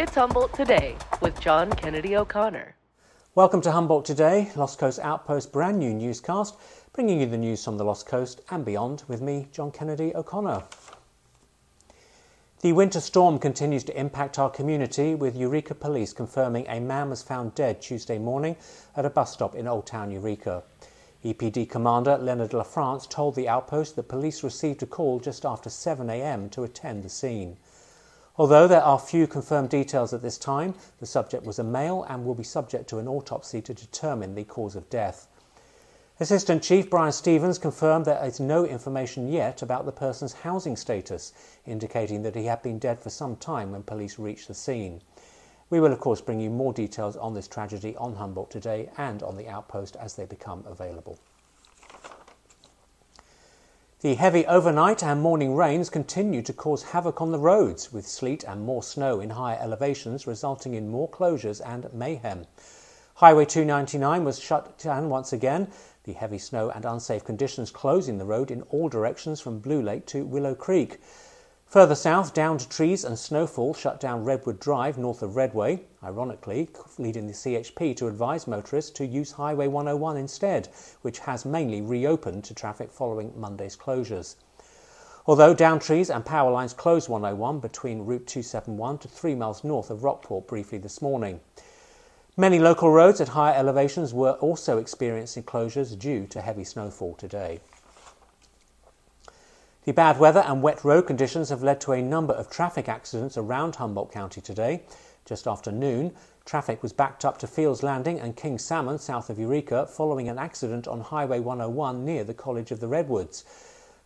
It's Humboldt Today with John Kennedy O'Connor. Welcome to Humboldt Today, Lost Coast Outpost brand new newscast, bringing you the news from the Lost Coast and beyond with me, John Kennedy O'Connor. The winter storm continues to impact our community, with Eureka Police confirming a man was found dead Tuesday morning at a bus stop in Old Town Eureka. EPD Commander Leonard LaFrance told the outpost that police received a call just after 7am to attend the scene. Although there are few confirmed details at this time, the subject was a male and will be subject to an autopsy to determine the cause of death. Assistant Chief Brian Stevens confirmed there is no information yet about the person's housing status, indicating that he had been dead for some time when police reached the scene. We will, of course, bring you more details on this tragedy on Humboldt today and on the outpost as they become available. The heavy overnight and morning rains continue to cause havoc on the roads, with sleet and more snow in higher elevations resulting in more closures and mayhem. Highway 299 was shut down once again, the heavy snow and unsafe conditions closing the road in all directions from Blue Lake to Willow Creek. Further south, downed trees and snowfall shut down Redwood Drive north of Redway, ironically leading the CHP to advise motorists to use Highway 101 instead, which has mainly reopened to traffic following Monday's closures. Although down trees and power lines closed 101 between Route 271 to 3 miles north of Rockport briefly this morning. Many local roads at higher elevations were also experiencing closures due to heavy snowfall today. The bad weather and wet road conditions have led to a number of traffic accidents around Humboldt County today. Just after noon, traffic was backed up to Fields Landing and King Salmon south of Eureka following an accident on Highway 101 near the College of the Redwoods.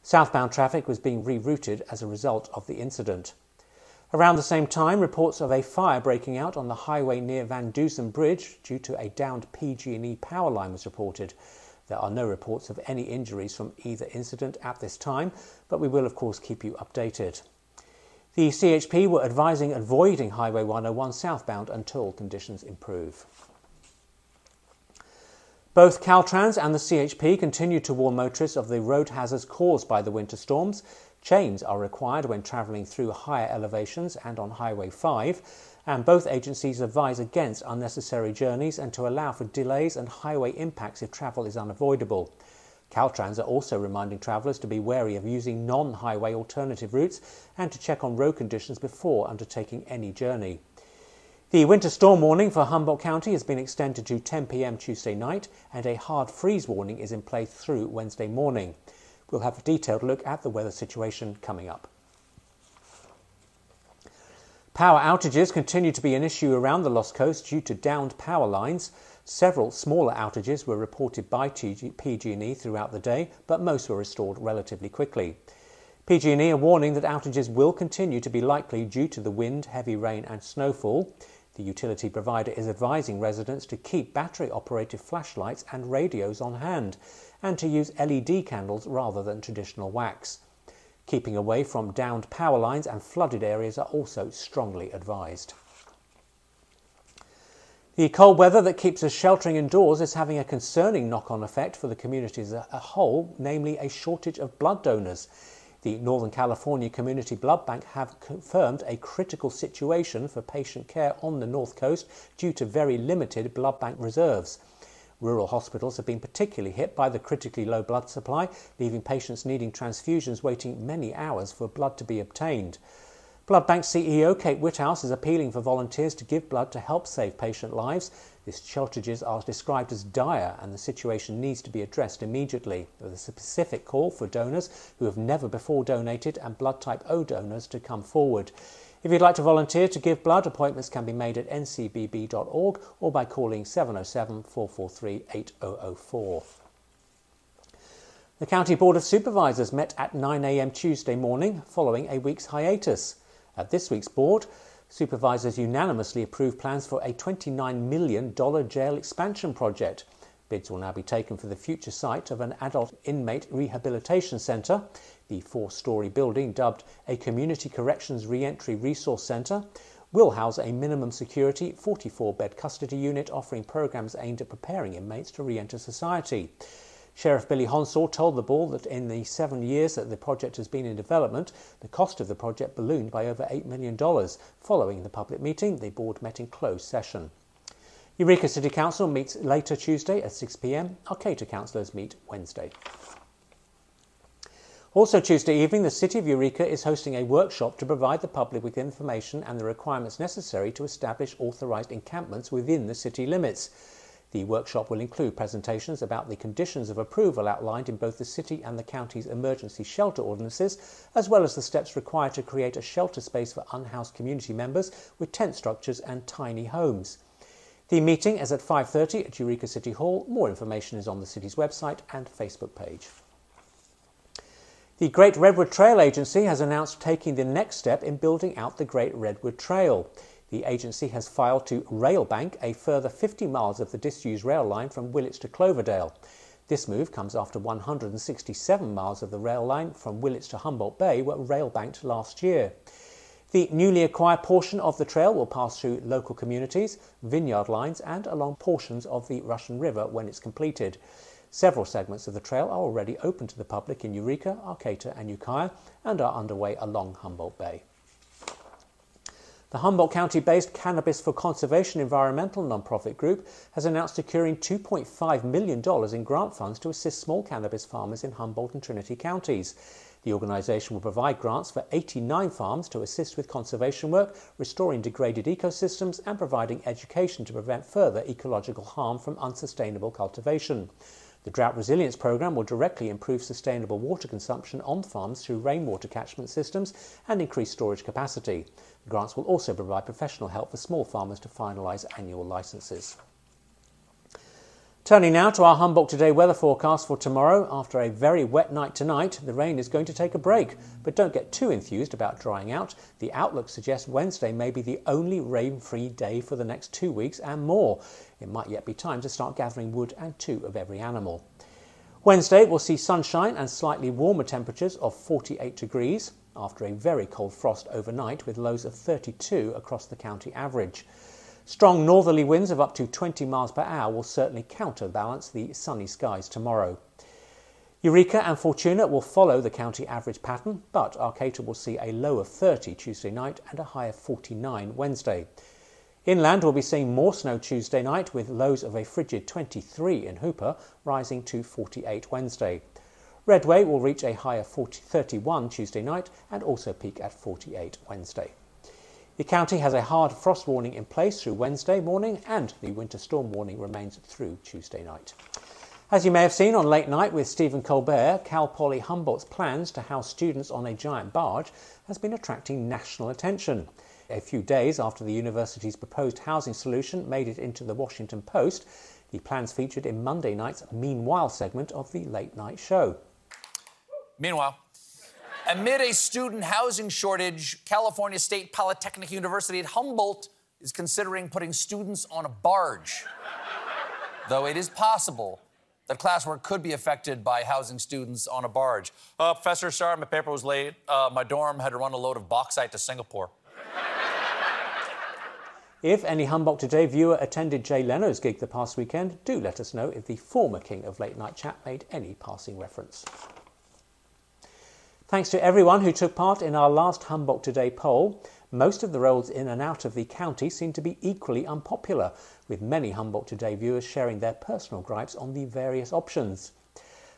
Southbound traffic was being rerouted as a result of the incident. Around the same time, reports of a fire breaking out on the highway near Van Duzen Bridge due to a downed PG&E power line was reported. There are no reports of any injuries from either incident at this time, but we will, of course, keep you updated. The CHP were advising avoiding Highway 101 southbound until conditions improve. Both Caltrans and the CHP continue to warn motorists of the road hazards caused by the winter storms. Chains are required when travelling through higher elevations and on Highway 5 and both agencies advise against unnecessary journeys and to allow for delays and highway impacts if travel is unavoidable. Caltrans are also reminding travellers to be wary of using non highway alternative routes and to check on road conditions before undertaking any journey. The winter storm warning for Humboldt County has been extended to 10 pm Tuesday night and a hard freeze warning is in place through Wednesday morning. We'll have a detailed look at the weather situation coming up. Power outages continue to be an issue around the Lost Coast due to downed power lines. Several smaller outages were reported by PG&E throughout the day, but most were restored relatively quickly. PG&E are warning that outages will continue to be likely due to the wind, heavy rain and snowfall. The utility provider is advising residents to keep battery operated flashlights and radios on hand and to use LED candles rather than traditional wax. Keeping away from downed power lines and flooded areas are also strongly advised. The cold weather that keeps us sheltering indoors is having a concerning knock on effect for the community as a whole, namely a shortage of blood donors. The Northern California Community Blood Bank have confirmed a critical situation for patient care on the North Coast due to very limited blood bank reserves. Rural hospitals have been particularly hit by the critically low blood supply, leaving patients needing transfusions waiting many hours for blood to be obtained. Blood Bank CEO Kate Whithouse is appealing for volunteers to give blood to help save patient lives. These shortages are described as dire and the situation needs to be addressed immediately. Is a specific call for donors who have never before donated and blood type O donors to come forward. If you'd like to volunteer to give blood, appointments can be made at ncbb.org or by calling 707 443 8004. The County Board of Supervisors met at 9am Tuesday morning following a week's hiatus. At this week's board, supervisors unanimously approved plans for a $29 million jail expansion project. Bids will now be taken for the future site of an adult inmate rehabilitation centre the four story building, dubbed a Community Corrections Reentry Resource Centre, will house a minimum security 44 bed custody unit offering programs aimed at preparing inmates to re enter society. Sheriff Billy Honsal told the Ball that in the seven years that the project has been in development, the cost of the project ballooned by over $8 million. Following the public meeting, the board met in closed session. Eureka City Council meets later Tuesday at 6pm. Arcata councillors meet Wednesday. Also, Tuesday evening, the City of Eureka is hosting a workshop to provide the public with information and the requirements necessary to establish authorised encampments within the city limits. The workshop will include presentations about the conditions of approval outlined in both the city and the county's emergency shelter ordinances, as well as the steps required to create a shelter space for unhoused community members with tent structures and tiny homes. The meeting is at 5:30 at Eureka City Hall. More information is on the city's website and Facebook page. The Great Redwood Trail Agency has announced taking the next step in building out the Great Redwood Trail. The agency has filed to Railbank a further 50 miles of the disused rail line from Willits to Cloverdale. This move comes after 167 miles of the rail line from Willits to Humboldt Bay were railbanked last year. The newly acquired portion of the trail will pass through local communities, vineyard lines, and along portions of the Russian River when it's completed. Several segments of the trail are already open to the public in Eureka, Arcata, and Ukiah and are underway along Humboldt Bay. The Humboldt County based Cannabis for Conservation environmental nonprofit group has announced securing $2.5 million in grant funds to assist small cannabis farmers in Humboldt and Trinity counties. The organisation will provide grants for 89 farms to assist with conservation work, restoring degraded ecosystems, and providing education to prevent further ecological harm from unsustainable cultivation. The Drought Resilience Programme will directly improve sustainable water consumption on farms through rainwater catchment systems and increase storage capacity. The grants will also provide professional help for small farmers to finalise annual licences. Turning now to our Humboldt Today weather forecast for tomorrow. After a very wet night tonight, the rain is going to take a break. But don't get too enthused about drying out. The outlook suggests Wednesday may be the only rain free day for the next two weeks and more. It might yet be time to start gathering wood and two of every animal. Wednesday will see sunshine and slightly warmer temperatures of 48 degrees after a very cold frost overnight with lows of 32 across the county average. Strong northerly winds of up to 20 miles per hour will certainly counterbalance the sunny skies tomorrow. Eureka and Fortuna will follow the county average pattern, but Arcata will see a low of 30 Tuesday night and a high of 49 Wednesday. Inland will be seeing more snow Tuesday night with lows of a frigid 23 in Hoopa, rising to 48 Wednesday. Redway will reach a high of 40, 31 Tuesday night and also peak at 48 Wednesday. The county has a hard frost warning in place through Wednesday morning and the winter storm warning remains through Tuesday night. As you may have seen on Late Night with Stephen Colbert, Cal Poly Humboldt's plans to house students on a giant barge has been attracting national attention. A few days after the university's proposed housing solution made it into the Washington Post, the plans featured in Monday night's Meanwhile segment of the Late Night Show. Meanwhile, Amid a student housing shortage, California State Polytechnic University at Humboldt is considering putting students on a barge. Though it is possible that classwork could be affected by housing students on a barge. Uh, professor, sorry, my paper was late. Uh, my dorm had to run a load of bauxite to Singapore. If any Humboldt Today viewer attended Jay Leno's gig the past weekend, do let us know if the former king of late night chat made any passing reference. Thanks to everyone who took part in our last Humboldt Today poll. Most of the roads in and out of the county seem to be equally unpopular, with many Humboldt Today viewers sharing their personal gripes on the various options.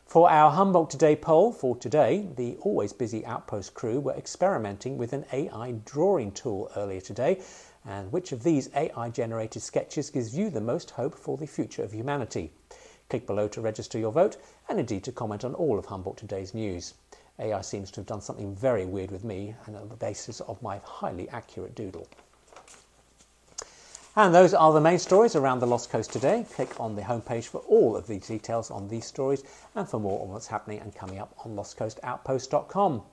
For our Humboldt Today poll for today, the always busy Outpost crew were experimenting with an AI drawing tool earlier today. And which of these AI generated sketches gives you the most hope for the future of humanity? Click below to register your vote and indeed to comment on all of Humboldt Today's news. AI seems to have done something very weird with me and on the basis of my highly accurate doodle. And those are the main stories around the Lost Coast today. Click on the homepage for all of the details on these stories and for more on what's happening and coming up on lostcoastoutpost.com.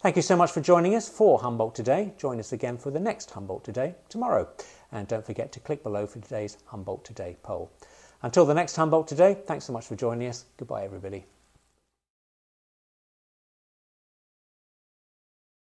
Thank you so much for joining us for Humboldt Today. Join us again for the next Humboldt Today tomorrow. And don't forget to click below for today's Humboldt Today poll. Until the next Humboldt Today, thanks so much for joining us. Goodbye, everybody.